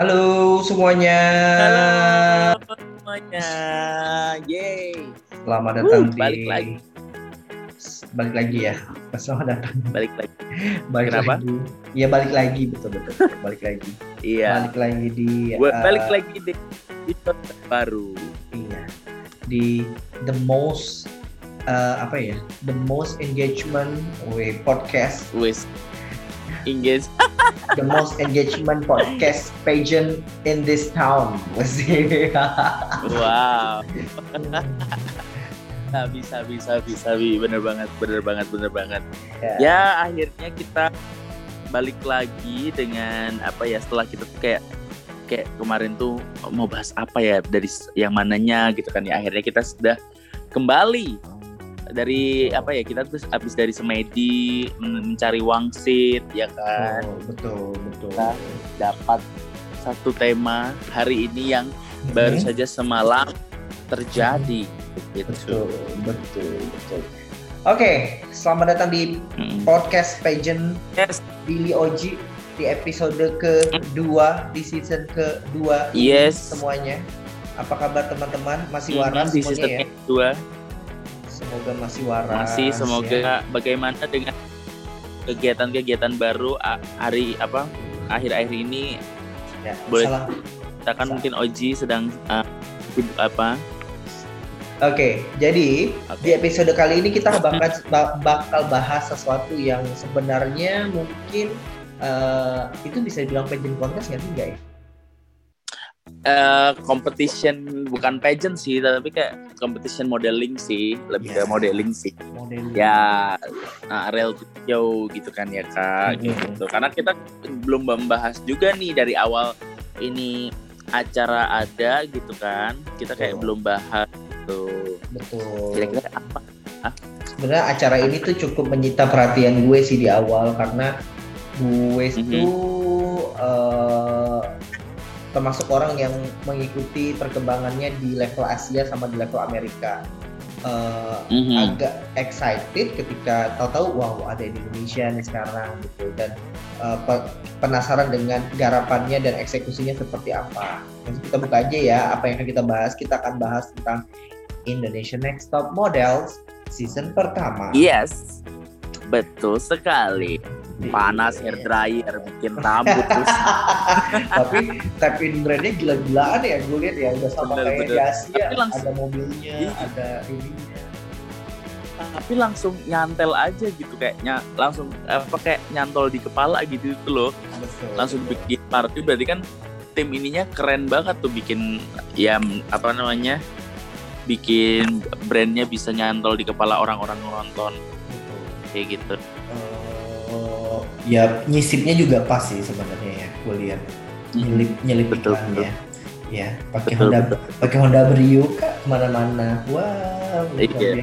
Halo semuanya. Halo semuanya. Yeay. Selamat datang Wuh, di balik lagi. Balik lagi ya. Selamat datang. Balik lagi. Balik Kenapa? lagi. Iya balik lagi betul betul. balik lagi. Iya. Balik lagi di Gua eh, balik lagi di episode baru. Iya. Di the most eh, apa ya? The most engagement way podcast, Wis. Inggris. the most engagement podcast pageant in this town. Wow. Nah, bisa bisa bisa bi bener banget bener banget bener banget. Ya. Ya akhirnya kita balik lagi dengan apa ya setelah kita tuh kayak kayak kemarin tuh mau bahas apa ya dari yang mananya gitu kan ya akhirnya kita sudah kembali dari apa ya kita terus habis dari semedi men- mencari wangsit ya kan Oh, betul betul. Nah. dapat satu tema hari ini yang baru Mhm. saja semalam terjadi gitu. Betul, betul, betul. Oke, selamat datang di Mm. podcast pageant Yes. Billy Oji di episode kedua di season kedua Yes. semuanya. Apa kabar teman-teman? Masih waras di semuanya season ya? kedua Semoga masih waras. masih semoga ya. bagaimana dengan kegiatan-kegiatan baru hari apa akhir-akhir ini Ya, boleh- salah. kita kan mungkin Oji sedang uh, apa Oke, jadi Oke. di episode kali ini kita bakal ba- bakal bahas sesuatu yang sebenarnya mungkin eh, itu bisa dibilang pageant contest nggak sih, guys? Eh, competition bukan pageant sih tapi kayak competition modeling sih lebih Ya. ke modeling sih Model ya uh, real show gitu kan ya kak Mhm. gitu karena kita belum membahas juga nih dari awal ini acara ada gitu kan kita kayak Betul. belum bahas tuh betul. kira-kira apa sebenarnya acara ini tuh cukup menyita perhatian gue sih di awal karena gue Mhm. tuh eh, termasuk orang yang mengikuti perkembangannya di level Asia sama di level Amerika. Eh, Mhm. agak excited ketika tahu-tahu wow ada di Indonesia nih sekarang gitu dan pe- penasaran dengan garapannya dan eksekusinya seperti apa. Nanti kita buka aja ya apa yang akan kita bahas. Kita akan bahas tentang Indonesia Next Top Models season pertama. yes betul sekali panas hair dryer bikin rambut terus Tapi tap in brandnya gila-gilaan ya gue lihat ya udah sama Bener, kayak bener. di Asia Tapi langsung- ada mobilnya, Iya. ada ininya. tapi langsung nyantel aja gitu kayaknya langsung apa kayak nyantol di kepala gitu itu loh Betul. langsung bikin party berarti kan tim ininya keren banget tuh bikin ya apa namanya bikin brandnya bisa nyantol di kepala orang-orang nonton kayak gitu Ya nyisipnya juga pas sih sebenarnya ya gue lihat. Nyelip nyelip Betul, iklannya ya. Pakai Betul, Honda betul. pakai Honda Brio kak ke mana-mana. Luar Iya.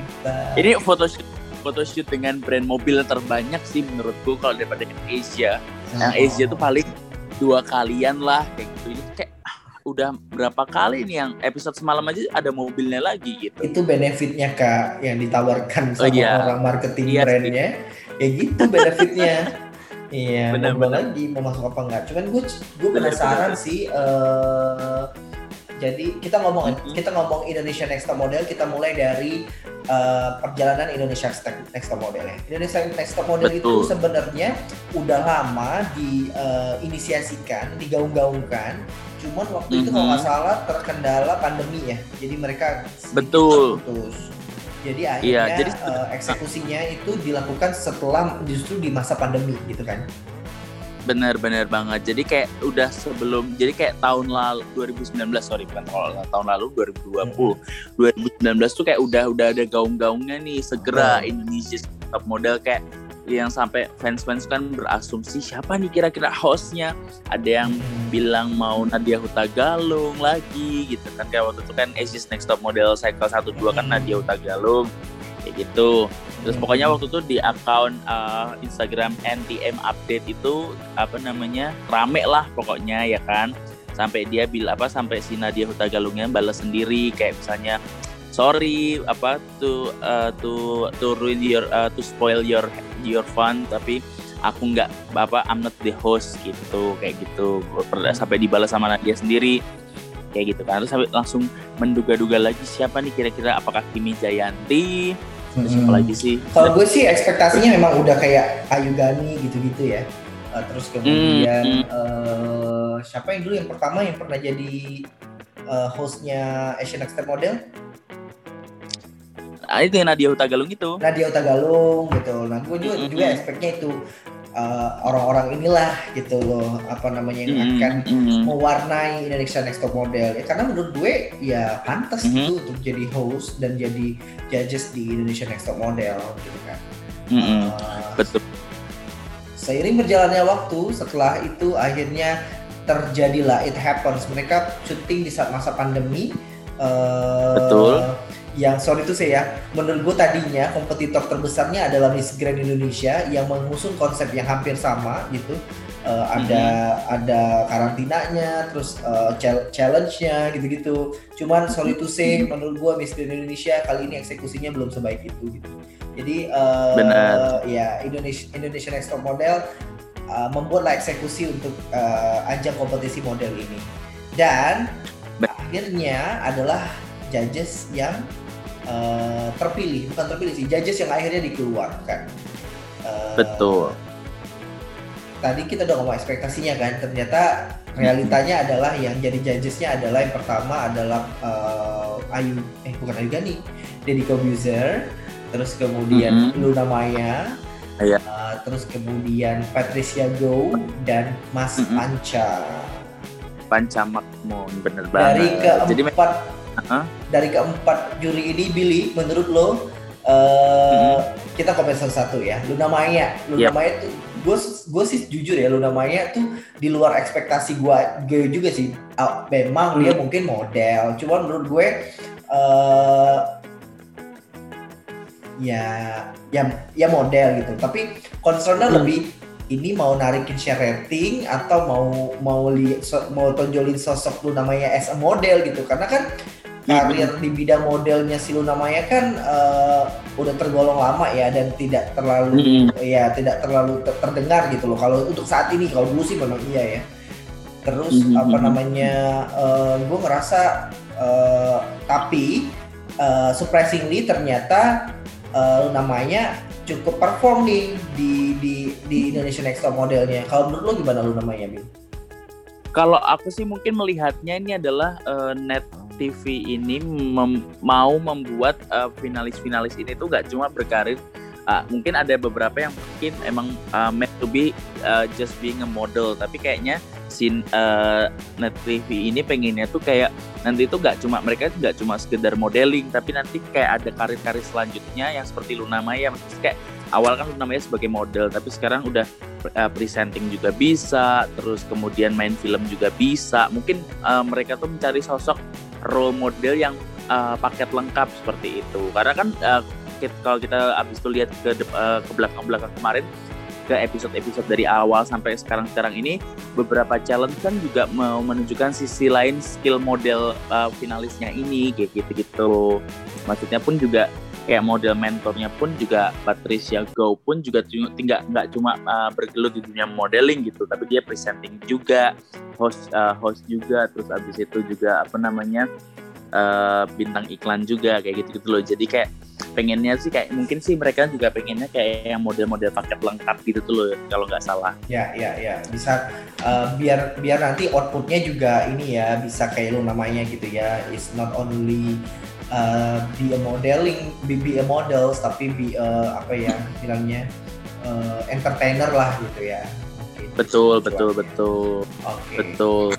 ini photoshoot photoshoot dengan brand mobil terbanyak sih menurutku kalau daripada yang Asia. Yang Oh, Asia tuh paling dua kalian lah kayak gitu. Ini kayak ah, udah berapa kali nih yang episode semalam aja ada mobilnya lagi gitu. Itu benefitnya kak yang ditawarkan Oh, sama iya. orang marketing Iya brandnya ya gitu benefitnya iya Bener, mau bener. lagi mau masuk apa enggak cuman gue gue penasaran bener. sih eh jadi kita ngomong Mhm. kita ngomong Indonesia Next Top Model kita mulai dari eh, perjalanan Indonesia Next Top Model ya Indonesia Next Top Model itu Betul. sebenarnya udah lama diinisiasikan digaung-gaungkan cuman waktu itu kalau nggak salah terkendala pandemi ya jadi mereka Betul. terputus. Jadi akhirnya Iya, jadi eh, eksekusinya itu dilakukan setelah justru di masa pandemi gitu kan. Bener-bener banget. Jadi kayak udah sebelum, jadi kayak tahun lalu 2019 sorry bukan tahun, tahun lalu 2020. 2019 tuh kayak udah udah ada gaung-gaungnya nih segera Betul. Indonesia top model kayak yang sampai fans-fans kan berasumsi siapa nih kira-kira hostnya. Ada yang bilang mau Nadia Hutagalung lagi gitu kan kayak waktu itu kan Asia's Next Top Model Cycle 1 2 kan. Nadia Hutagalung kayak gitu. Terus Hmm. pokoknya waktu itu di akun uh, Instagram NTM update itu apa namanya rame lah pokoknya ya kan sampai dia bilang apa sampai si Nadia Hutagalungnya balas sendiri kayak misalnya sorry apa to uh, to to ruin your uh, to spoil your your fun tapi aku nggak apa I'm not the host gitu kayak gitu. Pernah sampai dibalas sama Nadia sendiri kayak gitu kan. Terus sampai langsung menduga-duga lagi siapa nih kira-kira? Apakah Kimi Jayanti? Terus hmm. lagi sih? Kalau gue sih ekspektasinya memang udah kayak Ayu Gani gitu-gitu ya. Uh, terus kemudian hmm. uh, siapa yang dulu yang pertama yang pernah jadi uh, hostnya Asian Next Model Ah, itu yang Nadia Utagalung itu. Nadia Utagalung gitu. Nah, gue juga, mm -hmm. juga expectnya itu eh, orang-orang inilah gitu loh apa namanya yang mm-hmm. akan mm-hmm. mewarnai Indonesia Next Top Model ya karena menurut gue ya pantas mm-hmm. gitu untuk jadi host dan jadi judges di Indonesia Next Top Model gitu kan mm-hmm. uh, betul seiring berjalannya waktu setelah itu akhirnya terjadilah it happens mereka syuting di saat masa pandemi uh, betul yang sorry itu saya ya, menurut gue tadinya kompetitor terbesarnya adalah Miss Grand Indonesia yang mengusung konsep yang hampir sama gitu. Uh, ada mm-hmm. ada karantinanya, terus uh, challenge-nya gitu-gitu. Cuman sorry to say, mm-hmm. menurut gue Miss Grand Indonesia kali ini eksekusinya belum sebaik itu gitu. Jadi uh, Benar. ya Indonesia Indonesia Next Top Model uh, membuatlah eksekusi untuk uh, ajang kompetisi model ini. Dan akhirnya adalah judges yang uh, terpilih bukan terpilih sih judges yang akhirnya dikeluarkan uh, betul tadi kita udah ngomong ekspektasinya kan ternyata realitanya adalah yang jadi judgesnya adalah yang pertama adalah uh, Ayu eh bukan Ayu Gani Deddy Kobuzer terus kemudian mm-hmm. Luna Maya yeah. uh, terus kemudian Patricia Go dan Mas mm-hmm. Panca Panca Makmon bener banget dari keempat dari keempat juri ini Billy menurut lo uh, hmm. kita komen satu-satu ya Luna Maya Luna yep. Maya tuh gue gue sih jujur ya Luna Maya tuh di luar ekspektasi gue gue juga sih uh, memang hmm. dia mungkin model cuman menurut gue uh, ya ya ya model gitu tapi concernnya hmm. lebih ini mau narikin share rating atau mau mau li, so, mau tonjolin sosok lu namanya as a model gitu karena kan karir di bidang modelnya si Luna Maya kan uh, udah tergolong lama ya dan tidak terlalu mm-hmm. ya tidak terlalu ter terdengar gitu loh. Kalau untuk saat ini kalau dulu sih memang iya ya. Terus mm-hmm. apa namanya uh, eh, gue ngerasa uh, tapi uh, surprisingly ternyata uh, Luna Maya cukup perform nih di di di Indonesia Next Top modelnya. Kalau menurut lo gimana Luna Maya, Bim? Kalau aku sih mungkin melihatnya ini adalah uh, net TV ini mem mau membuat uh, finalis-finalis ini tuh gak cuma berkarir uh, mungkin ada beberapa yang mungkin emang uh, meant to be uh, just being a model tapi kayaknya si uh, net TV ini pengennya tuh kayak nanti itu gak cuma mereka gak cuma sekedar modeling tapi nanti kayak ada karir-karir selanjutnya yang seperti Luna Maya. Maksudnya kayak awal kan namanya sebagai model tapi sekarang udah uh, presenting juga bisa terus kemudian main film juga bisa. Mungkin uh, mereka tuh mencari sosok role model yang uh, paket lengkap seperti itu. Karena kan uh, kalau kita habis itu lihat ke uh, ke belakang belakang kemarin ke episode-episode dari awal sampai sekarang-sekarang ini beberapa challenge kan juga mau menunjukkan sisi lain skill model uh, finalisnya ini kayak gitu-gitu maksudnya pun juga kayak model mentornya pun juga Patricia Go pun juga tinggal nggak cuma uh, bergelut di dunia modeling gitu tapi dia presenting juga host uh, host juga terus abis itu juga apa namanya uh, bintang iklan juga kayak gitu gitu loh. Jadi kayak pengennya sih kayak mungkin sih mereka juga pengennya kayak yang model-model paket lengkap gitu tuh loh kalau nggak salah. Ya ya ya. Bisa uh, biar biar nanti outputnya juga ini ya bisa kayak lo namanya gitu ya. Is not only uh, be a modeling be, be a models tapi be a, apa ya bilangnya uh, entertainer lah gitu ya. Okay. betul betul betul. Okay. betul.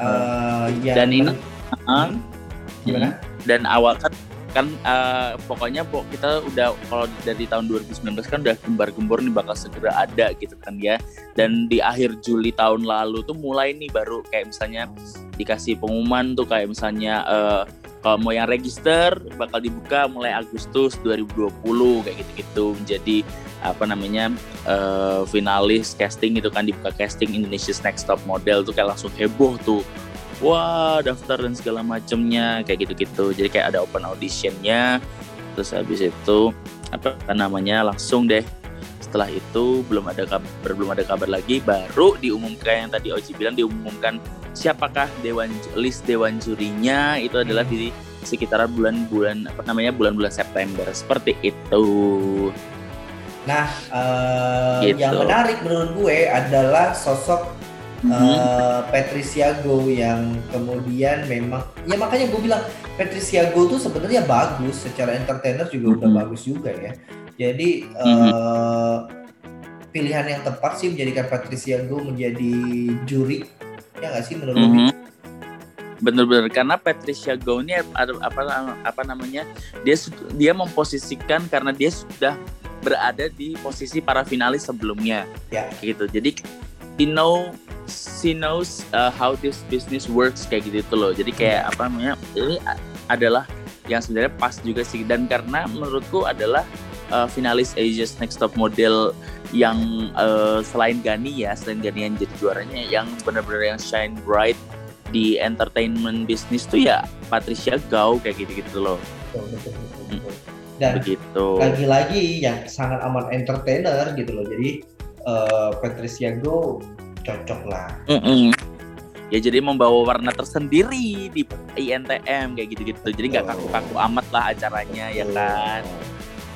Uh, ya, dan ini uh, gimana? Dan awal kan kan uh, pokoknya pok kita udah kalau dari tahun 2019 kan udah gembar-gembor nih bakal segera ada gitu kan ya. Dan di akhir Juli tahun lalu tuh mulai nih baru kayak misalnya dikasih pengumuman tuh kayak misalnya uh, kalau mau yang register bakal dibuka mulai Agustus 2020 kayak gitu-gitu. Menjadi apa namanya uh, finalis casting itu kan dibuka casting Indonesia's Next Top Model tuh kayak langsung heboh tuh wah daftar dan segala macemnya kayak gitu-gitu. Jadi kayak ada open auditionnya. Terus habis itu apa namanya langsung deh. Setelah itu belum ada kabar belum ada kabar lagi. Baru diumumkan yang tadi Oji bilang diumumkan siapakah dewan list dewan jurinya. Itu adalah di sekitaran bulan-bulan apa namanya bulan-bulan September. Seperti itu. Nah, uh, gitu. yang menarik menurut gue adalah sosok mm-hmm. uh, Patricia Go yang kemudian memang ya makanya gue bilang Patricia Go tuh sebenarnya bagus secara entertainer juga mm-hmm. udah bagus juga ya. Jadi mm-hmm. uh, pilihan yang tepat sih menjadikan Patricia Go menjadi juri ya nggak sih menurut mm-hmm. Bener-bener karena Patricia Go ini apa apa apa namanya dia dia memposisikan karena dia sudah berada di posisi para finalis sebelumnya ya. gitu jadi she know she knows uh, how this business works kayak gitu tuh loh jadi kayak apa namanya ini adalah yang sebenarnya pas juga sih dan karena menurutku adalah uh, finalis Asia's Next Top Model yang uh, selain Gani ya selain Gani yang jadi juaranya yang benar-benar yang shine bright di entertainment bisnis tuh ya Patricia Gao kayak gitu-gitu loh. Betul, betul, betul, betul. Dan Begitu. lagi-lagi yang sangat aman entertainer gitu loh. Jadi uh, Patricia Go cocok lah. Mm -mm. Ya jadi membawa warna tersendiri di INTM kayak gitu-gitu. Jadi nggak oh. kaku-kaku amat lah acaranya oh. ya kan.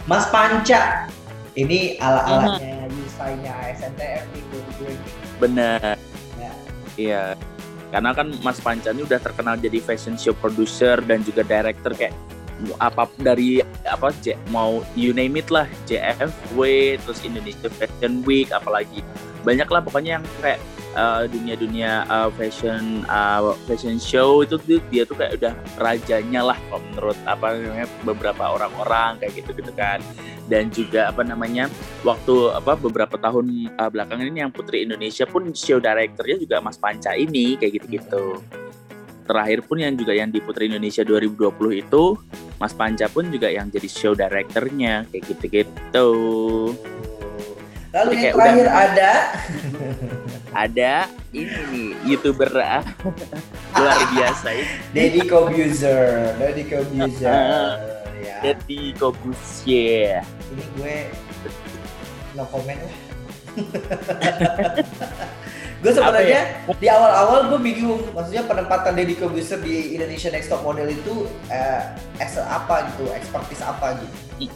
Mas Panca, ini ala-alanya uh-huh. Yusainya SNTM nih gue. Bener. Ya. Iya. Karena kan Mas Panca ini udah terkenal jadi fashion show producer dan juga director kayak apa dari apa mau you name it lah JFW terus Indonesia Fashion Week apalagi. Banyak lah pokoknya yang kayak uh, dunia-dunia uh, fashion uh, fashion show itu dia tuh kayak udah rajanya lah kalau menurut apa namanya beberapa orang-orang kayak gitu gitu kan. Dan juga apa namanya waktu apa beberapa tahun uh, belakangan ini yang Putri Indonesia pun show directornya juga Mas Panca ini kayak gitu gitu terakhir pun yang juga yang di Putri Indonesia 2020 itu Mas Panca pun juga yang jadi show directornya kayak gitu-gitu. Lalu yang terakhir udah, ada ada ini nih youtuber ah, luar biasa ini. Deddy Kobuzer, Deddy Kobuzer. ya. Deddy Kobuzer. Ini gue no comment lah. gue sebenarnya ya? di awal-awal gue bingung maksudnya penempatan Deddy Corbuzier di Indonesia Next Top Model itu eh, apa gitu expertise apa gitu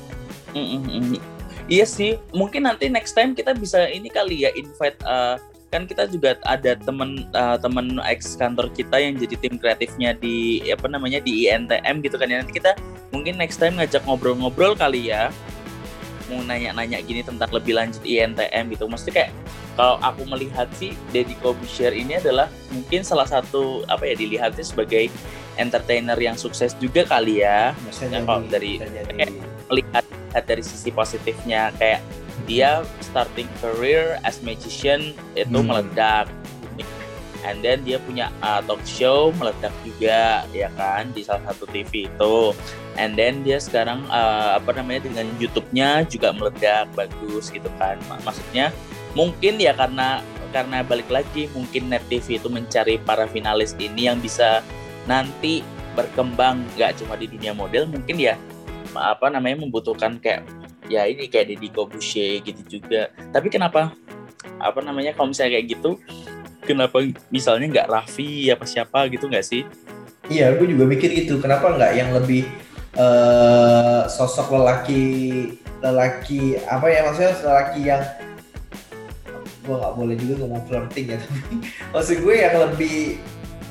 mm -mm. iya sih mungkin nanti next time kita bisa ini kali ya invite uh, kan kita juga ada temen uh, temen ex kantor kita yang jadi tim kreatifnya di apa namanya di INTM gitu kan ya nanti kita mungkin next time ngajak ngobrol-ngobrol kali ya mau nanya-nanya gini tentang lebih lanjut INTM gitu. Mesti kayak kalau aku melihat sih Deddy Kobusier ini adalah mungkin salah satu apa ya dilihatnya sebagai entertainer yang sukses juga kali ya. Maksudnya kalau dari kayak, melihat dari sisi positifnya kayak dia starting career as magician itu hmm. meledak and then dia punya uh, talk show meledak juga ya kan di salah satu TV itu. And then dia sekarang uh, apa namanya dengan YouTube-nya juga meledak bagus gitu kan. Maksudnya mungkin ya karena karena balik lagi mungkin Net TV itu mencari para finalis ini yang bisa nanti berkembang nggak cuma di dunia model mungkin ya apa namanya membutuhkan kayak ya ini kayak Deddy Corbuzier gitu juga. Tapi kenapa? Apa namanya kalau misalnya kayak gitu kenapa misalnya nggak Raffi apa siapa gitu nggak sih? Iya gue juga mikir itu kenapa nggak yang lebih uh, sosok lelaki lelaki apa ya maksudnya lelaki yang gue nggak boleh juga ngomong flirting ya tapi maksud gue yang lebih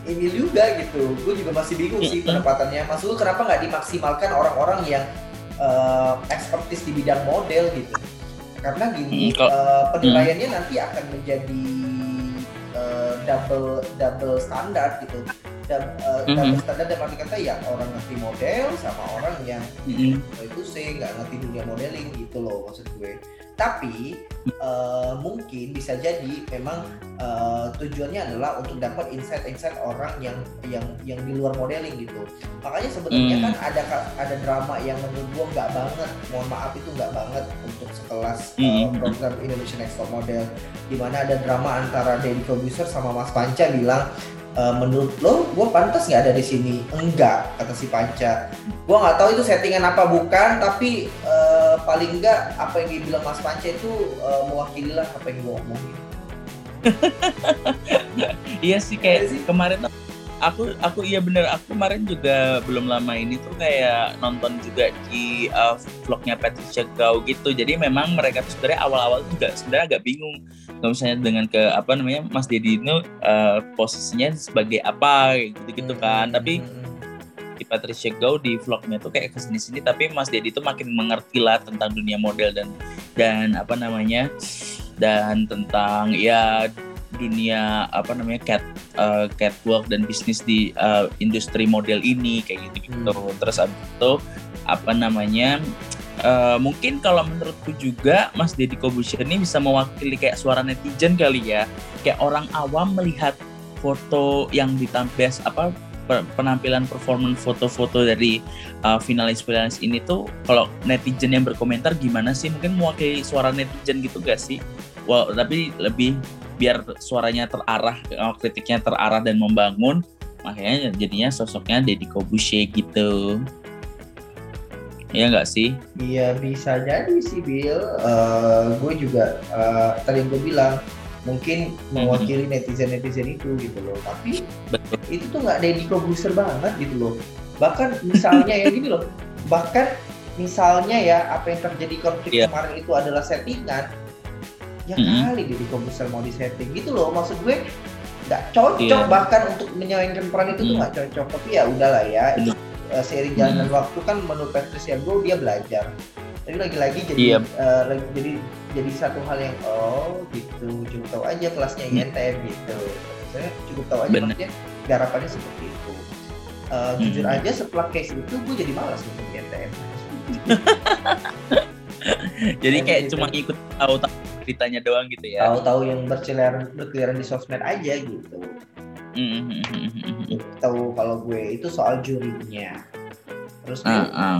ini juga gitu. Gue juga masih bingung sih penempatannya maksud gue kenapa nggak dimaksimalkan orang-orang yang uh, expertise di bidang model gitu? Karena gini uh, penilaiannya nanti akan menjadi uh, double double standar gitu dan uh, mm -hmm. standar dalam arti kata ya orang ngerti model sama orang yang mm -hmm. itu sih nggak ngerti dunia modeling gitu loh maksud gue tapi uh, mungkin bisa jadi memang uh, tujuannya adalah untuk dapat insight-insight orang yang yang yang di luar modeling gitu makanya sebenarnya mm. kan ada ada drama yang menurut gua nggak banget mohon maaf itu nggak banget untuk sekelas mm. uh, program Indonesia Next Top Model di mana ada drama antara Deddy Corbuzier sama Mas Panca bilang Uh, menurut lo gue pantas nggak ada di sini enggak kata si Panca gue nggak tahu itu settingan apa bukan tapi uh, paling enggak apa yang dibilang Mas Panca itu uh, mewakili lah apa yang gue omongin. iya sih kayak sih. kemarin aku aku iya bener aku kemarin juga belum lama ini tuh kayak nonton juga di uh, vlognya Patricia Gau gitu. Jadi memang mereka tuh sebenarnya awal-awal juga sebenarnya agak bingung. Kalau misalnya dengan ke apa namanya Mas Dedi itu uh, posisinya sebagai apa gitu gitu kan. Tapi hmm, hmm. di Patricia Gau di vlognya tuh kayak ke sini sini tapi Mas Dedi tuh makin mengerti lah tentang dunia model dan dan apa namanya dan tentang ya dunia apa namanya cat uh, catwalk dan bisnis di uh, industri model ini kayak gitu gitu hmm. terus abis itu apa namanya uh, mungkin kalau menurutku juga Mas Deddy Kobusher ini bisa mewakili kayak suara netizen kali ya kayak orang awam melihat foto yang ditampil apa penampilan performance foto-foto dari uh, finalis-finalis ini tuh kalau netizen yang berkomentar gimana sih mungkin mewakili suara netizen gitu gak sih? Well, tapi lebih biar suaranya terarah eh, kritiknya terarah dan membangun makanya jadinya sosoknya Deddy Kobusier gitu Iya nggak sih? Iya bisa jadi sih Bill. Uh, gue juga uh, tadi gue bilang mungkin mhm. mewakili netizen netizen itu gitu loh. Tapi Betul. itu tuh nggak Deddy Kobusier banget gitu loh. Bahkan misalnya ya gini loh. Bahkan misalnya ya apa yang terjadi konflik yeah. kemarin itu adalah settingan ya mm-hmm. kali jadi komposer mau disetting gitu loh maksud gue nggak cocok yeah. bahkan untuk menyelenggarkan peran itu mm. tuh nggak cocok tapi ya udahlah ya mm. uh, seiring jalan mm. waktu kan menurut Patricia Bro dia belajar tapi lagi-lagi jadi yeah. Iya. uh, jadi jadi satu hal yang oh gitu cukup tahu aja kelasnya mm. INTM gitu saya cukup tahu aja Bener. maksudnya garapannya seperti itu uh, mm. jujur aja setelah case itu gue jadi malas nonton INTM jadi kayak gitu. cuma ikut tahu beritanya doang gitu ya tahu-tahu yang berkeliaran berkeliaran di sosmed aja gitu mm-hmm. tahu kalau gue itu soal jurinya terus uh, uh.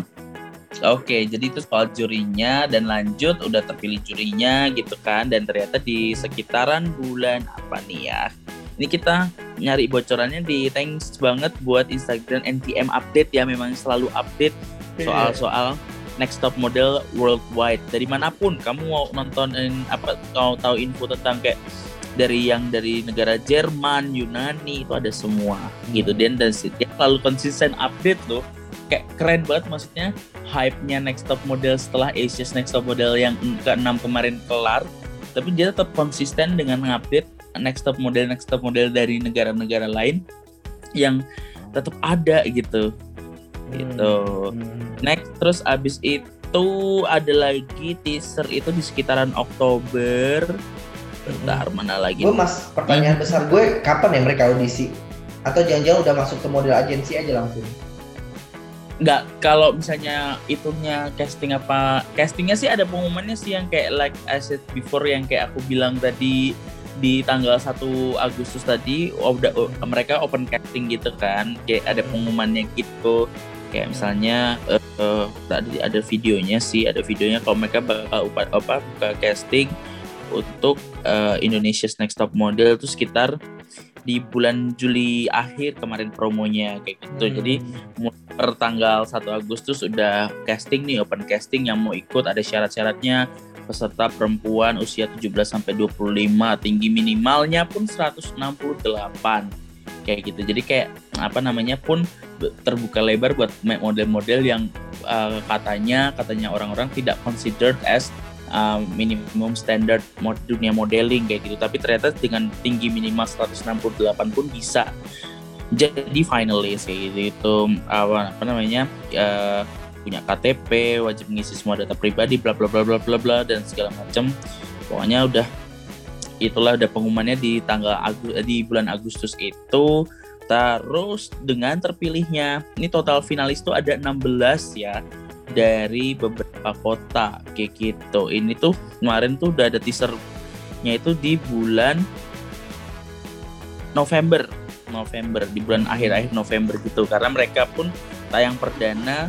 Oke, okay, jadi itu soal jurinya dan lanjut udah terpilih jurinya gitu kan dan ternyata di sekitaran bulan apa nih ya? Ini kita nyari bocorannya di thanks banget buat Instagram NTM update ya memang selalu update iya. soal-soal next top model worldwide. Dari mana pun kamu mau nontonin apa mau tahu info tentang kayak dari yang dari negara Jerman, Yunani itu ada semua gitu. Dan dan dia selalu konsisten update loh. Kayak keren banget maksudnya hype-nya next top model setelah Asia's next top model yang ke-6 kemarin kelar. Tapi dia tetap konsisten dengan mengupdate next top model next top model dari negara-negara lain yang tetap ada gitu gitu. Hmm. Next terus abis itu ada lagi teaser itu di sekitaran Oktober. Bentar hmm. mana lagi? Gue mas pertanyaan hmm. besar gue kapan ya mereka audisi? Atau jangan-jangan udah masuk ke model agensi aja langsung? Enggak, kalau misalnya itunya casting apa castingnya sih ada pengumumannya sih yang kayak like I said before yang kayak aku bilang tadi di tanggal 1 Agustus tadi udah oh, mereka open casting gitu kan kayak ada pengumumannya gitu kayak misalnya uh, uh, tadi ada videonya sih ada videonya kalau mereka bakal apa, apa buka casting untuk uh, Indonesia's Next Top Model itu sekitar di bulan Juli akhir kemarin promonya kayak gitu. Hmm. Jadi per tanggal 1 Agustus udah casting nih open casting yang mau ikut ada syarat-syaratnya peserta perempuan usia 17 sampai 25 tinggi minimalnya pun 168 kayak gitu. Jadi kayak apa namanya pun terbuka lebar buat model-model yang uh, katanya katanya orang-orang tidak considered as uh, minimum standard mod dunia modeling kayak gitu. Tapi ternyata dengan tinggi minimal 168 pun bisa jadi finalis kayak gitu. Itu apa, apa namanya uh, punya KTP wajib mengisi semua data pribadi bla bla bla bla bla bla dan segala macam pokoknya udah itulah udah pengumumannya di tanggal di bulan Agustus itu Terus dengan terpilihnya, ini total finalis tuh ada 16 ya dari beberapa kota kayak gitu. Ini tuh kemarin tuh udah ada teasernya itu di bulan November. November di bulan akhir-akhir November gitu karena mereka pun tayang perdana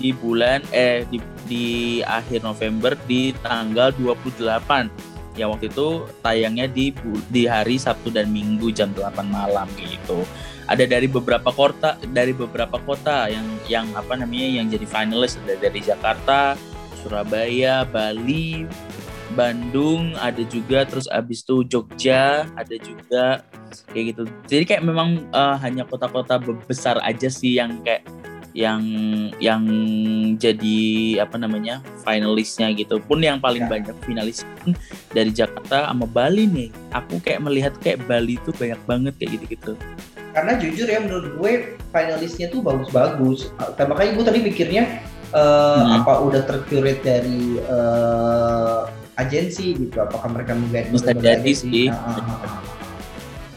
di bulan eh di, di akhir November di tanggal 28 yang waktu itu tayangnya di di hari Sabtu dan Minggu jam 8 malam gitu ada dari beberapa kota dari beberapa kota yang yang apa namanya yang jadi finalis ada dari Jakarta Surabaya, Bali, Bandung, ada juga terus abis itu Jogja, ada juga kayak gitu. Jadi kayak memang uh, hanya kota-kota besar aja sih yang kayak yang yang jadi apa namanya finalisnya gitu. Pun yang paling ya. banyak finalis dari Jakarta sama Bali nih. Aku kayak melihat kayak Bali tuh banyak banget kayak gitu gitu karena jujur ya menurut gue finalisnya tuh bagus-bagus. Makanya gue tadi mikirnya uh, hmm. apa udah tercurate dari uh, agensi gitu? Apakah mereka menggait bisa jadi sih. Nah,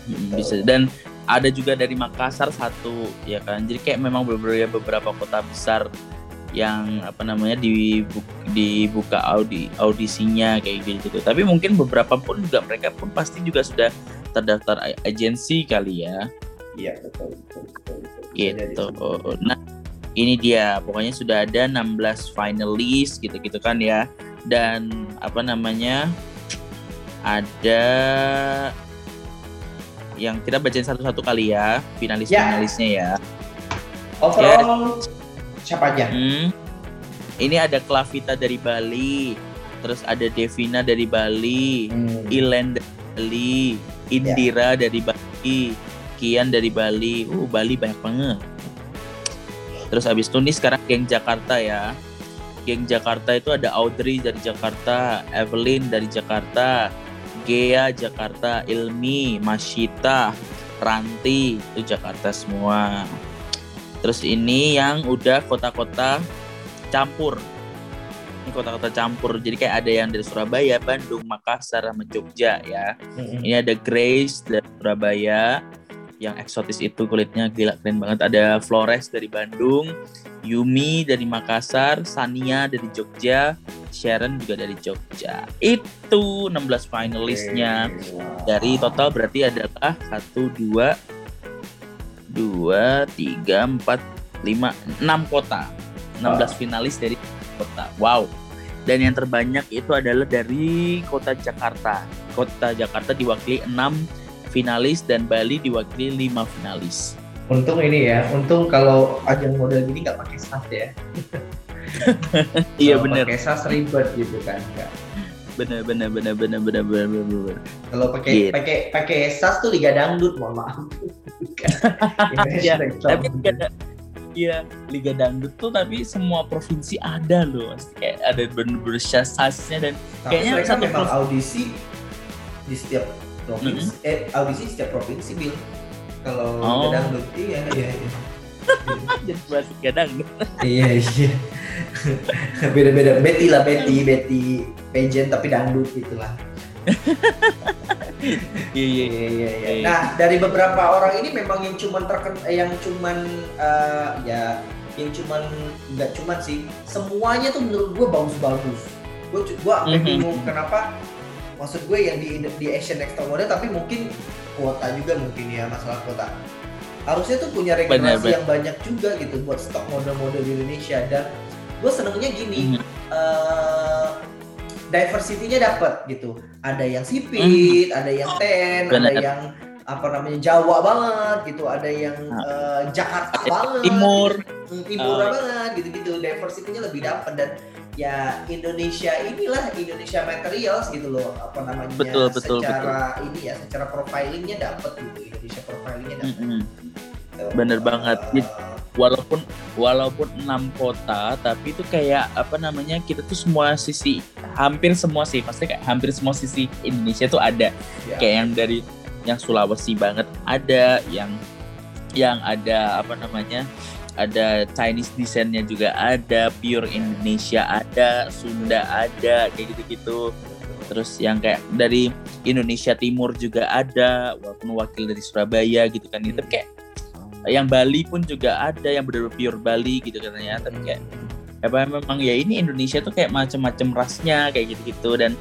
hmm, bisa. Dan ada juga dari Makassar satu ya kan? Jadi kayak memang beberapa beberapa kota besar yang apa namanya dibuka, dibuka audi audisinya kayak gitu gitu tapi mungkin beberapa pun juga mereka pun pasti juga sudah terdaftar agensi kali ya. Iya betul betul betul, betul. gitu. nah ini dia. Pokoknya sudah ada 16 finalis gitu gitu kan ya. Dan apa namanya ada yang kita bacain satu-satu kali ya finalis-finalisnya ya. Overall ya. siapa aja? Hmm, ini ada Klavita dari Bali, terus ada Devina dari Bali, hmm. Ilen dari Bali, Indira ya. dari Bali, Kian dari Bali. Uh, Bali banyak banget. Terus habis itu nih sekarang geng Jakarta ya. Geng Jakarta itu ada Audrey dari Jakarta, Evelyn dari Jakarta, Gea Jakarta, Ilmi, Masita, Ranti itu Jakarta semua. Terus ini yang udah kota-kota campur. Ini kota-kota campur. Jadi kayak ada yang dari Surabaya, Bandung, Makassar, sama Jogja ya. Ini ada Grace dari Surabaya yang eksotis itu kulitnya gila keren banget. Ada Flores dari Bandung, Yumi dari Makassar, Sania dari Jogja, Sharon juga dari Jogja. Itu 16 finalisnya. Wow. Dari total berarti adalah 1 2 2 3 4 5 6 kota. 16 wow. finalis dari kota. Wow. Dan yang terbanyak itu adalah dari kota Jakarta. Kota Jakarta diwakili 6 finalis dan Bali diwakili 5 finalis. Untung ini ya, untung kalau ajang model gini nggak pakai staff ya. iya benar pakai sas ribet gitu kan enggak bener bener bener bener bener bener bener kalau pakai gitu. pakai pakai sas tuh liga dangdut mohon maaf ya, tapi liga, Iya, Liga Dangdut tuh tapi semua provinsi ada loh. Kayak ada bener-bener sasnya dan tapi kayaknya satu memang audisi di setiap provinsi. Mm -hmm. Eh, audisi setiap provinsi, Bil. Kalau oh. Liga Dangdut, iya, iya, iya. Jadi bahas Liga Dangdut. iya, iya. beda-beda Betty lah Betty Betty pageant tapi dangdut gitulah iya, iya iya iya iya nah dari beberapa orang ini memang yang cuman terken yang cuman uh, ya yang cuman nggak cuman sih semuanya tuh menurut gue bagus-bagus gue gue mm -hmm. bingung kenapa maksud gue yang di di Asian Next Model tapi mungkin kuota juga mungkin ya masalah kuota harusnya tuh punya regenerasi yang banyak juga gitu buat stok model-model di Indonesia dan gue senengnya gini hmm. uh, diversity-nya dapat gitu ada yang sipit hmm. ada yang ten Bener. ada yang apa namanya Jawa banget gitu ada yang uh, Jakarta banget timur gitu. timur uh. banget gitu gitu diversity-nya lebih dapat dan ya Indonesia inilah Indonesia materials gitu loh apa namanya betul, betul, secara betul. ini ya secara profilingnya dapat gitu Indonesia profilingnya dapat mm -hmm. bener uh, banget walaupun walaupun enam kota tapi itu kayak apa namanya kita tuh semua sisi hampir semua sih pasti kayak hampir semua sisi Indonesia tuh ada yeah. kayak yang dari yang Sulawesi banget ada yang yang ada apa namanya ada Chinese desainnya juga ada pure Indonesia ada Sunda ada kayak gitu-gitu. Terus yang kayak dari Indonesia Timur juga ada walaupun wakil dari Surabaya gitu kan. Itu kayak yang Bali pun juga ada yang benar pure Bali gitu katanya. Tapi kayak apa memang ya ini Indonesia tuh kayak macam-macam rasnya kayak gitu-gitu. Dan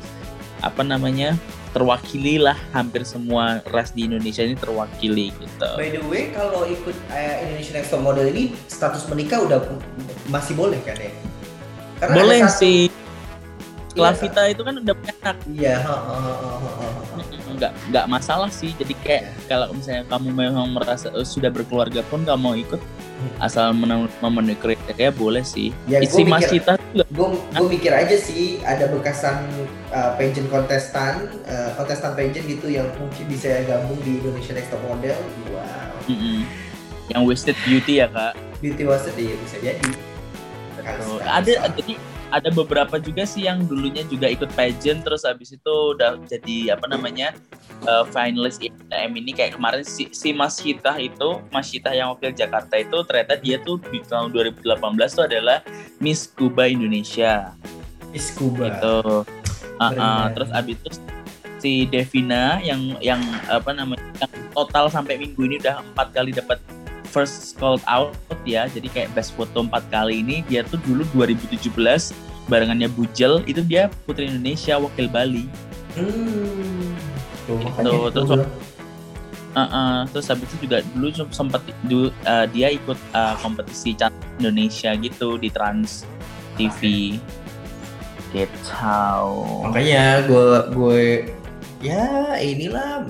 apa namanya terwakili lah hampir semua ras di Indonesia ini terwakili gitu. By the way kalau ikut uh, Indonesia Next Top Model ini status menikah udah masih boleh kan ya? Karena boleh satu, sih. Clavita itu kan udah punya anak iya nggak nggak masalah sih jadi kayak Iya. kalau misalnya kamu memang merasa eh, sudah berkeluarga pun nggak mau ikut Hmm. asal men- memenuhi kriteria boleh sih Ya, si gua Mas Cita gue mikir aja sih ada bekasan uh, pageant kontestan uh, kontestan pageant gitu yang mungkin bisa gabung di Indonesia Next Top Model. Wow. Mm-mm. yang wasted beauty ya kak? Beauty was it ya bisa jadi. Sekarang ada jadi ada beberapa juga sih yang dulunya juga ikut pageant terus habis itu udah jadi apa namanya uh, finalis IMTM ini. Kayak kemarin si, si Mas Syitah itu Mas Syitah yang wakil Jakarta itu ternyata dia tuh di tahun 2018 tuh adalah Miss Kuba Indonesia. Miss Kuba. Gitu. Uh, uh, terus abis itu si Devina yang yang apa namanya yang total sampai minggu ini udah empat kali dapat first called out ya. Jadi kayak best foto empat kali ini dia tuh dulu 2017 barengannya Bujel itu dia putri Indonesia wakil Bali. Hmm. Tuh, gua terus bilang, Uh, uh, terus habis itu juga dulu sempat du- uh, dia ikut uh, kompetisi cantik Indonesia gitu di Trans TV gitu makanya gue gue ya inilah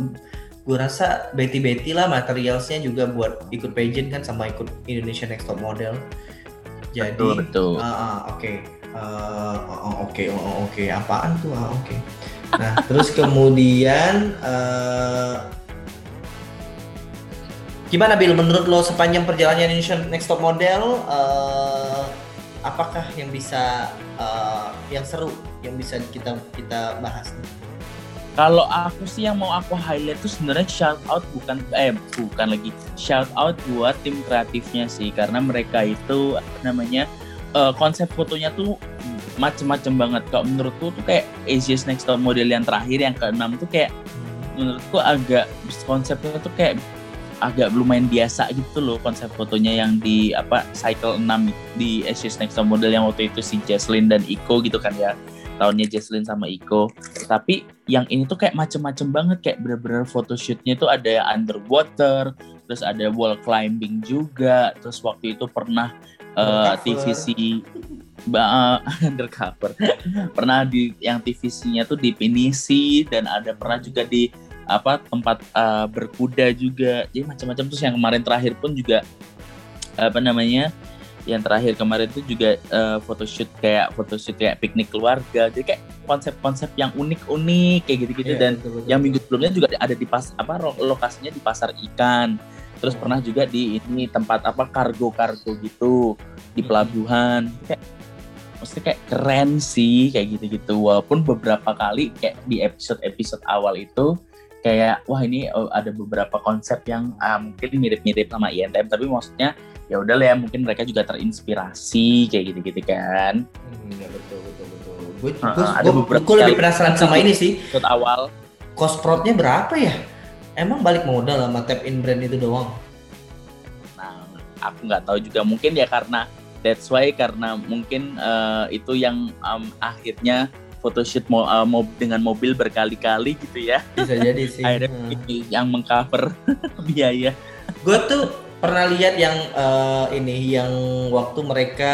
gue rasa Betty Betty lah materialsnya juga buat ikut pageant kan sama ikut Indonesia Next Top Model jadi betul betul Ah, ah, oke. Eh, oh, oh, oke, oh, oh, oke. Apaan tuh? Ah, oke. Nah, terus kemudian eh gimana Bill menurut lo sepanjang perjalanan Indonesia Next Top Model eh apakah yang bisa eh, yang seru yang bisa kita kita bahas? Kalau aku sih yang mau aku highlight tuh sebenarnya shout out bukan eh bukan lagi shout out buat tim kreatifnya sih karena mereka itu namanya eh, konsep fotonya tuh macem-macem banget. Kalau menurutku tuh kayak Asia's Next Top Model yang terakhir yang keenam tuh kayak menurutku agak konsepnya tuh kayak agak lumayan biasa gitu loh konsep fotonya yang di apa cycle 6 di Asia's Next Top Model yang waktu itu si Jesslyn dan Iko gitu kan ya. Tahunnya Jesslyn sama Iko. Tapi yang ini tuh kayak macem-macem banget kayak bener-bener photoshootnya tuh ada yang underwater terus ada wall climbing juga terus waktu itu pernah uh, Undercover. TVC ba- undercover. Pernah di yang TVC-nya tuh di Pinisi dan ada pernah juga di apa tempat uh, berkuda juga. Jadi macam-macam. Terus yang kemarin terakhir pun juga apa namanya yang terakhir kemarin itu juga uh, photoshoot kayak photoshoot kayak piknik keluarga. Jadi kayak konsep-konsep yang unik-unik kayak gitu-gitu. Iya, dan betul, betul, yang minggu sebelumnya juga ada di pas apa lokasinya di pasar ikan. Terus Oh. pernah juga di ini tempat apa kargo-kargo gitu di Hmm. pelabuhan. Kayak mesti kayak keren sih kayak gitu-gitu. Walaupun beberapa kali kayak di episode-episode awal itu kayak wah ini oh, ada beberapa konsep yang ah, mungkin mirip-mirip sama INTM tapi maksudnya ya udah lah ya mungkin mereka juga terinspirasi kayak gitu-gitu kan Hmm, ya betul betul betul. Gue ah, ada gue beberapa lebih kali. penasaran sama ini sih. episode awal Cost protnya berapa ya? Emang balik modal sama tap in brand itu doang? Nah, aku nggak tahu juga mungkin ya karena that's why karena mungkin eh, itu yang em, akhirnya photoshoot mo, eh, mob- dengan mobil berkali-kali gitu ya. Bisa jadi sih. Akhirnya Hmm. yang mengcover biaya. Gue tuh pernah lihat yang eh, ini yang waktu mereka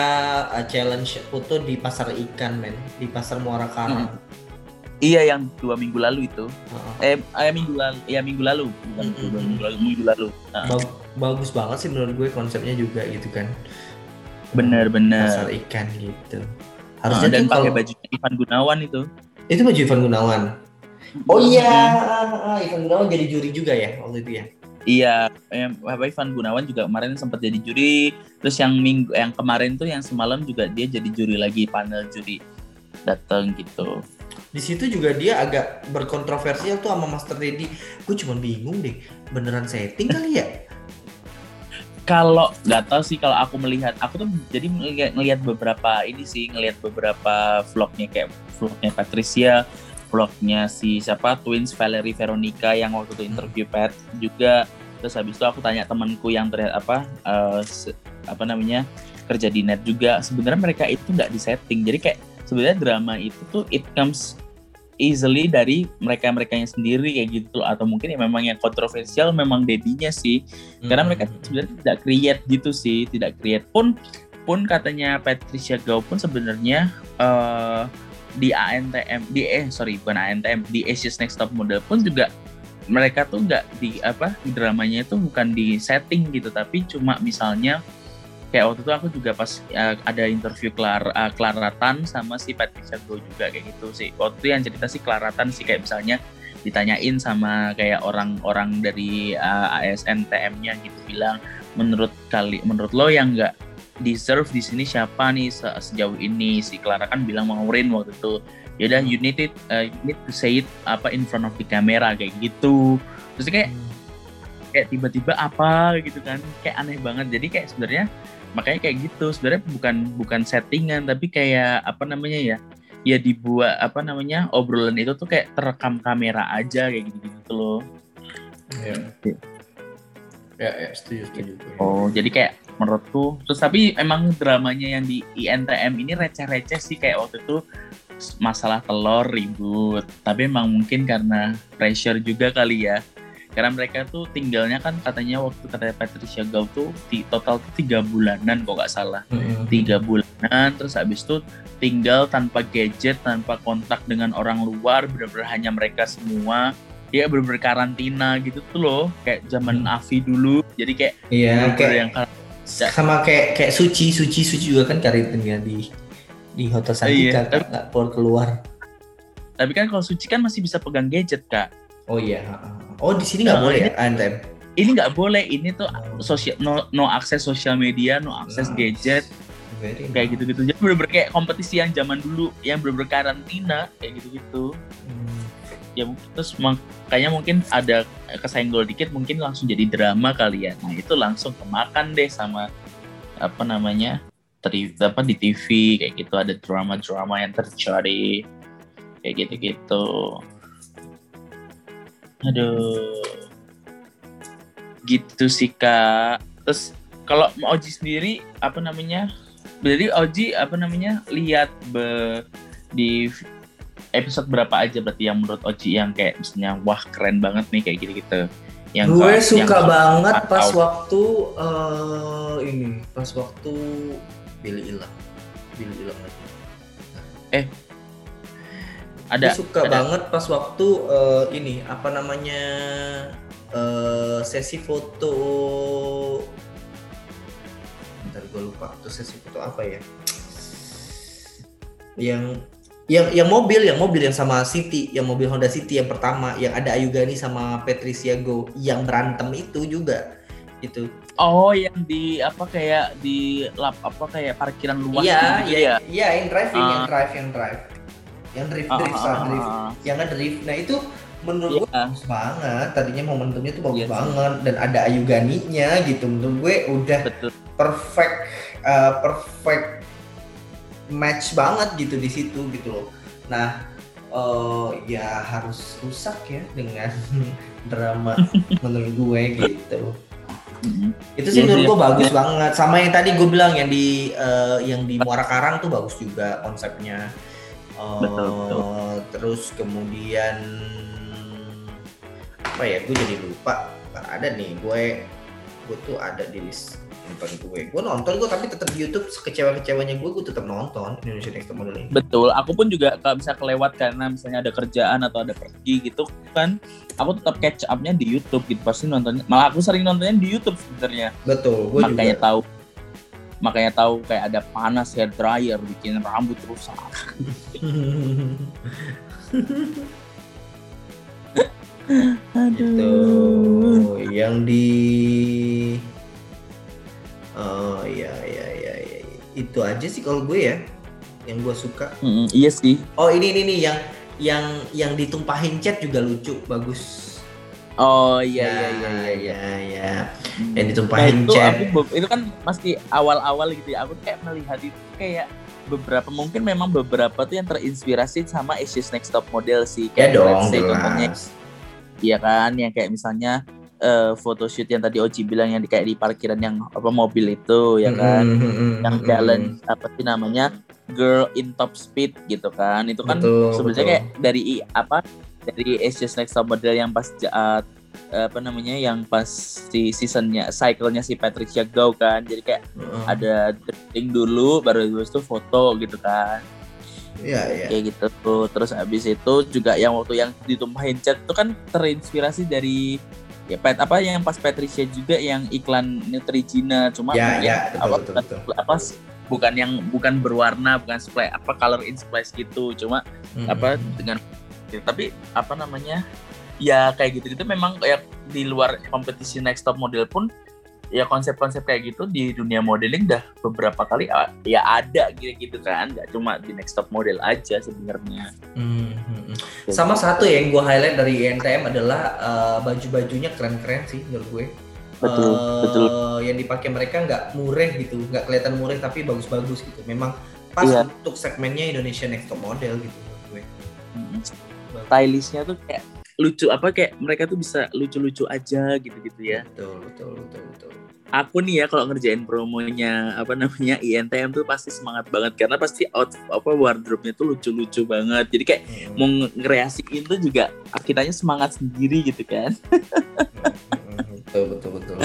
eh, challenge foto di pasar ikan men di pasar Muara Karang. Iya yang dua minggu lalu itu. Heeh. Eh, eh minggu lalu, ya minggu lalu, bukan Mm-mm. dua minggu lalu, minggu lalu. Nah, Bag- bagus banget sih menurut gue konsepnya juga gitu kan. Bener-bener. Pasar ikan gitu. Harusnya dan tuh pakai kalau bajunya Ivan Gunawan itu. itu baju Ivan Gunawan. Oh iya, ah, Ivan Gunawan jadi juri juga ya waktu itu ya. Iya, apa Ivan Gunawan juga kemarin sempat jadi juri. Terus yang minggu, yang kemarin tuh yang semalam juga dia jadi juri lagi panel juri datang gitu. Di situ juga dia agak berkontroversial tuh sama Master Teddy. Gue cuma bingung deh, beneran setting kali ya? Kalau nggak tahu sih kalau aku melihat, aku tuh jadi ngeliat beberapa ini sih, ngelihat beberapa vlognya kayak vlognya Patricia, vlognya si siapa Twins Valerie Veronica yang waktu itu interview Pat juga. Terus habis itu aku tanya temanku yang terlihat apa se- apa namanya kerja di net juga. Sebenarnya mereka itu nggak disetting. Jadi kayak sebenarnya drama itu tuh it comes easily dari mereka-mereka yang sendiri kayak gitu. Atau mungkin ya memang yang kontroversial memang dedinya sih. Karena mereka Hmm. sebenarnya tidak create gitu sih tidak create. Pun pun katanya Patricia Gao pun sebenarnya eh di ANTM di eh sorry bukan ANTM di Asia's Next Top Model pun juga mereka tuh nggak di apa dramanya itu bukan di setting gitu. Tapi cuma misalnya kayak waktu itu aku juga pas uh, ada interview Clara, uh, Clara Tan sama si Patricia Go juga kayak gitu sih. Waktu itu yang cerita si Clara Tan sih kayak misalnya ditanyain sama kayak orang-orang dari uh, ASN TM-nya gitu bilang menurut kali menurut lo yang nggak deserve di sini siapa nih se sejauh ini? Si Clara kan bilang Maureen waktu itu ya udah you need it uh, you need to say it apa in front of the camera kayak gitu. Terus kayak kayak tiba-tiba apa gitu kan kayak aneh banget. Jadi kayak sebenarnya makanya kayak gitu sebenarnya bukan bukan settingan tapi kayak apa namanya ya ya dibuat apa namanya obrolan itu tuh kayak terekam kamera aja kayak gitu gitu loh. Ya ya, ya setuju setuju. Oh jadi kayak menurutku terus tapi emang dramanya yang di INTM ini receh-receh sih kayak waktu itu masalah telur ribut. Tapi emang mungkin karena pressure juga kali ya karena mereka tuh tinggalnya kan katanya waktu katanya Patricia Gau tuh di total tuh tiga bulanan kok nggak salah. Tiga bulanan terus habis itu tinggal tanpa gadget tanpa kontak dengan orang luar benar-benar hanya mereka semua. Ya benar-benar karantina gitu tuh loh kayak zaman hmm. Avi dulu. Jadi kayak iya kayak yang sama kayak kayak suci suci suci juga kan karantina di di hotel Santika iya, nggak keluar keluar tapi kan kalau suci kan masih bisa pegang gadget kak oh iya Oh di sini nggak nah, boleh ya ANTM? Ini nggak boleh. Ini tuh sosial no, no akses sosial media, no akses nah. gadget. Very kayak gitu-gitu. Jadi bener-bener kayak kompetisi yang zaman dulu, yang bener-bener karantina kayak gitu-gitu. Hmm. Ya terus makanya mungkin ada kesenggol dikit, mungkin langsung jadi drama kali ya. Nah itu langsung kemakan deh sama apa namanya teri apa di TV kayak gitu ada drama-drama yang terjadi kayak gitu-gitu. Aduh. Gitu sih Kak. Terus kalau Oji sendiri apa namanya? Jadi Oji apa namanya? lihat be, di episode berapa aja berarti yang menurut Oji yang kayak misalnya wah keren banget nih kayak gitu-gitu. Yang gue suka yang banget pas out. waktu uh, ini, pas waktu Billy Ilang. Billy Ilang lagi. Eh, ada suka ada. banget pas waktu uh, ini apa namanya uh, sesi foto bentar gue lupa itu sesi foto apa ya yang yang yang mobil yang mobil yang sama City yang mobil Honda City yang pertama yang ada Ayu Gani sama Patricia Go yang berantem itu juga itu oh yang di apa kayak di lap apa kayak parkiran luas iya gitu iya ya? iya yang drive uh. yang ah. drive yang drive yang drift drift uh, uh, drift yang drift nah itu menurut yeah. gue bagus banget tadinya momentumnya tuh bagus yeah. banget dan ada Ayu Ganinya gitu menurut gue udah Betul. perfect uh, perfect match banget gitu di situ gitu loh nah uh, ya harus rusak ya dengan drama menurut gue gitu Mm-hmm. Itu sih yeah, menurut gue bagus yeah. banget. Sama yang tadi gue bilang yang di uh, yang di Muara Karang tuh bagus juga konsepnya betul, betul. Eh, terus kemudian apa ya gue jadi lupa. Ada nih gue gue tuh ada di list nonton gue. Gue nonton gue tapi tetap di YouTube. Kecewa kecewanya gue gue tetap nonton Indonesia Next Top Model ini. Betul. Aku pun juga kalau bisa kelewat karena misalnya ada kerjaan atau ada pergi gitu kan aku tetap catch upnya di YouTube gitu. Pasti nontonnya malah aku sering nontonnya di YouTube sebenarnya. Betul gue makanya juga. tahu makanya tahu kayak ada panas hair dryer bikin rambut rusak Aduh. Itu yang di Oh iya iya iya iya. Itu aja sih kalau gue ya yang gue suka. Mm, iya sih. Oh ini ini nih yang yang yang ditumpahin cat juga lucu, bagus. Oh iya iya iya iya iya. iya. Yang ditumpahin nah, itu, Aku, itu kan masih awal-awal gitu ya. Aku kayak melihat itu kayak beberapa mungkin memang beberapa tuh yang terinspirasi sama Asia's Next Top Model sih. Kayak ya dong, say, contohnya. Iya kan, yang kayak misalnya uh, photoshoot yang tadi Oji bilang yang di, kayak di parkiran yang apa mobil itu ya kan, mm -hmm, yang challenge mm -hmm. apa sih namanya girl in top speed gitu kan, itu kan sebenarnya kayak dari apa dari Asia's Next Top Model yang pas uh, apa namanya yang pas si seasonnya cyclenya si Patricia Gau kan jadi kayak ada drifting dulu baru itu foto gitu kan Iya, iya. Kayak gitu tuh. Terus habis itu juga yang waktu yang ditumpahin cat itu kan terinspirasi dari ya pet apa yang pas Patricia juga yang iklan Neutrogena cuma Ya, mungkin ya, betul, apa, betul, betul. apa bukan yang bukan berwarna bukan splash apa color in splash gitu cuma Mm-mm. apa dengan tapi apa namanya ya kayak gitu gitu memang kayak di luar kompetisi next top model pun ya konsep-konsep kayak gitu di dunia modeling dah beberapa kali ah, ya ada gitu gitu kan nggak cuma di next top model aja sebenarnya Hmm, hmm, hmm. Sama satu ya yang gue highlight dari INTM adalah uh, baju-bajunya keren-keren sih menurut gue. Betul, Eh, betul. Yang dipakai mereka nggak mureh gitu, nggak kelihatan mureh tapi bagus-bagus gitu. Memang pas Iya. untuk segmennya Indonesia Next Top Model gitu stylishnya tuh kayak lucu apa kayak mereka tuh bisa lucu-lucu aja gitu-gitu ya Betul, betul, betul, betul. aku nih ya kalau ngerjain promonya apa namanya INTM tuh pasti semangat banget karena pasti out apa wardrobe-nya tuh lucu-lucu banget jadi kayak Hmm, mau tuh juga kitanya semangat sendiri gitu kan hmm, betul, betul, betul.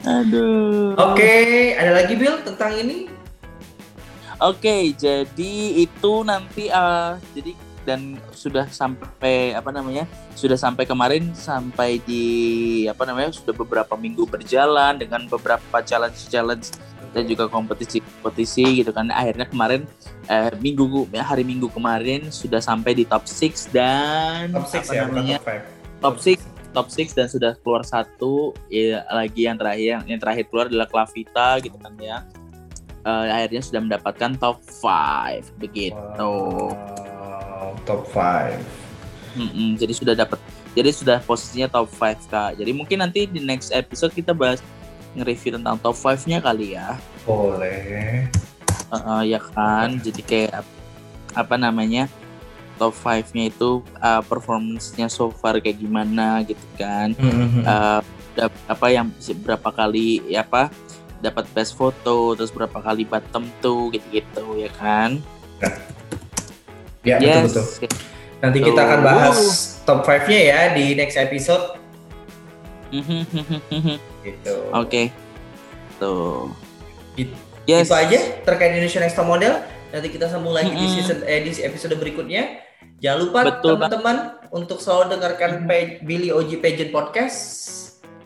aduh Oke, ada lagi Bill tentang ini? Oke, jadi itu nanti uh, jadi dan sudah sampai apa namanya? Sudah sampai kemarin sampai di apa namanya? Sudah beberapa minggu berjalan dengan beberapa challenge-challenge dan juga kompetisi-kompetisi gitu kan. Akhirnya kemarin eh, minggu hari Minggu kemarin sudah sampai di top 6 dan Top 6 apa ya, namanya? Top top 5. six. top 6 dan sudah keluar satu ya, lagi yang terakhir yang terakhir keluar adalah Clavita gitu kan ya Eh, akhirnya sudah mendapatkan top 5 begitu Wow, top 5. Mm-mm, jadi sudah dapat jadi sudah posisinya top 5 kak. Jadi mungkin nanti di next episode kita bahas nge-review tentang top 5 nya kali ya. Boleh. Eh, eh, ya kan? Jadi kayak ap- apa namanya? Top 5 nya itu uh, performance-nya so far kayak gimana gitu kan? Hmm, uh, apa yang berapa kali ya apa dapat best foto terus berapa kali bottom tuh gitu-gitu ya kan ya, yes betul-betul. Nanti kita akan bahas top 5-nya ya di next episode. Gitu. oke tuh It- yes Itu aja terkait Indonesia Next Top Model. Nanti kita sambung lagi di Mm-mm. season eh, di episode berikutnya. Jangan lupa Betul, teman-teman untuk selalu dengarkan page Billy OG Pageant Podcast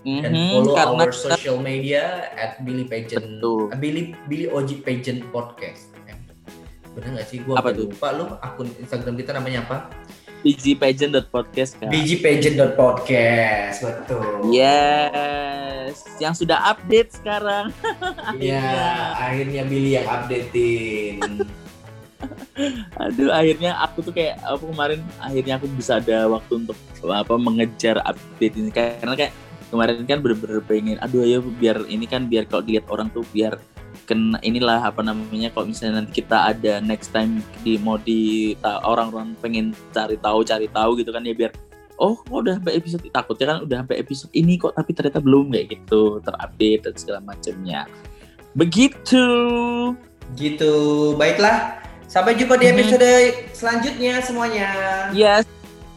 dan Mhm, follow karena our social media at Billy Pageant Betul. eh, Billy Billy OG Pageant Podcast. Eh, Bener gak sih? Gue Apa tuh? lupa lu akun Instagram kita namanya apa? bgpageant.podcast kan bgpageant.podcast. Betul. yes yang sudah update sekarang Iya, akhirnya Billy yang updatein. aduh akhirnya aku tuh kayak apa kemarin akhirnya aku bisa ada waktu untuk apa mengejar update ini karena kayak kemarin kan bener-bener pengen aduh ayo biar ini kan biar kalau dilihat orang tuh biar kena inilah apa namanya kalau misalnya nanti kita ada next time di mau di orang-orang pengen cari tahu cari tahu gitu kan ya biar oh kok udah sampai episode takutnya kan udah sampai episode ini kok tapi ternyata belum kayak gitu terupdate dan segala macamnya begitu gitu. Baiklah. Sampai jumpa di episode selanjutnya semuanya. Yes.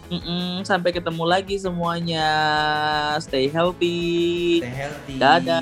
Mm-mm, sampai ketemu lagi semuanya. Stay healthy. Stay healthy. Dadah.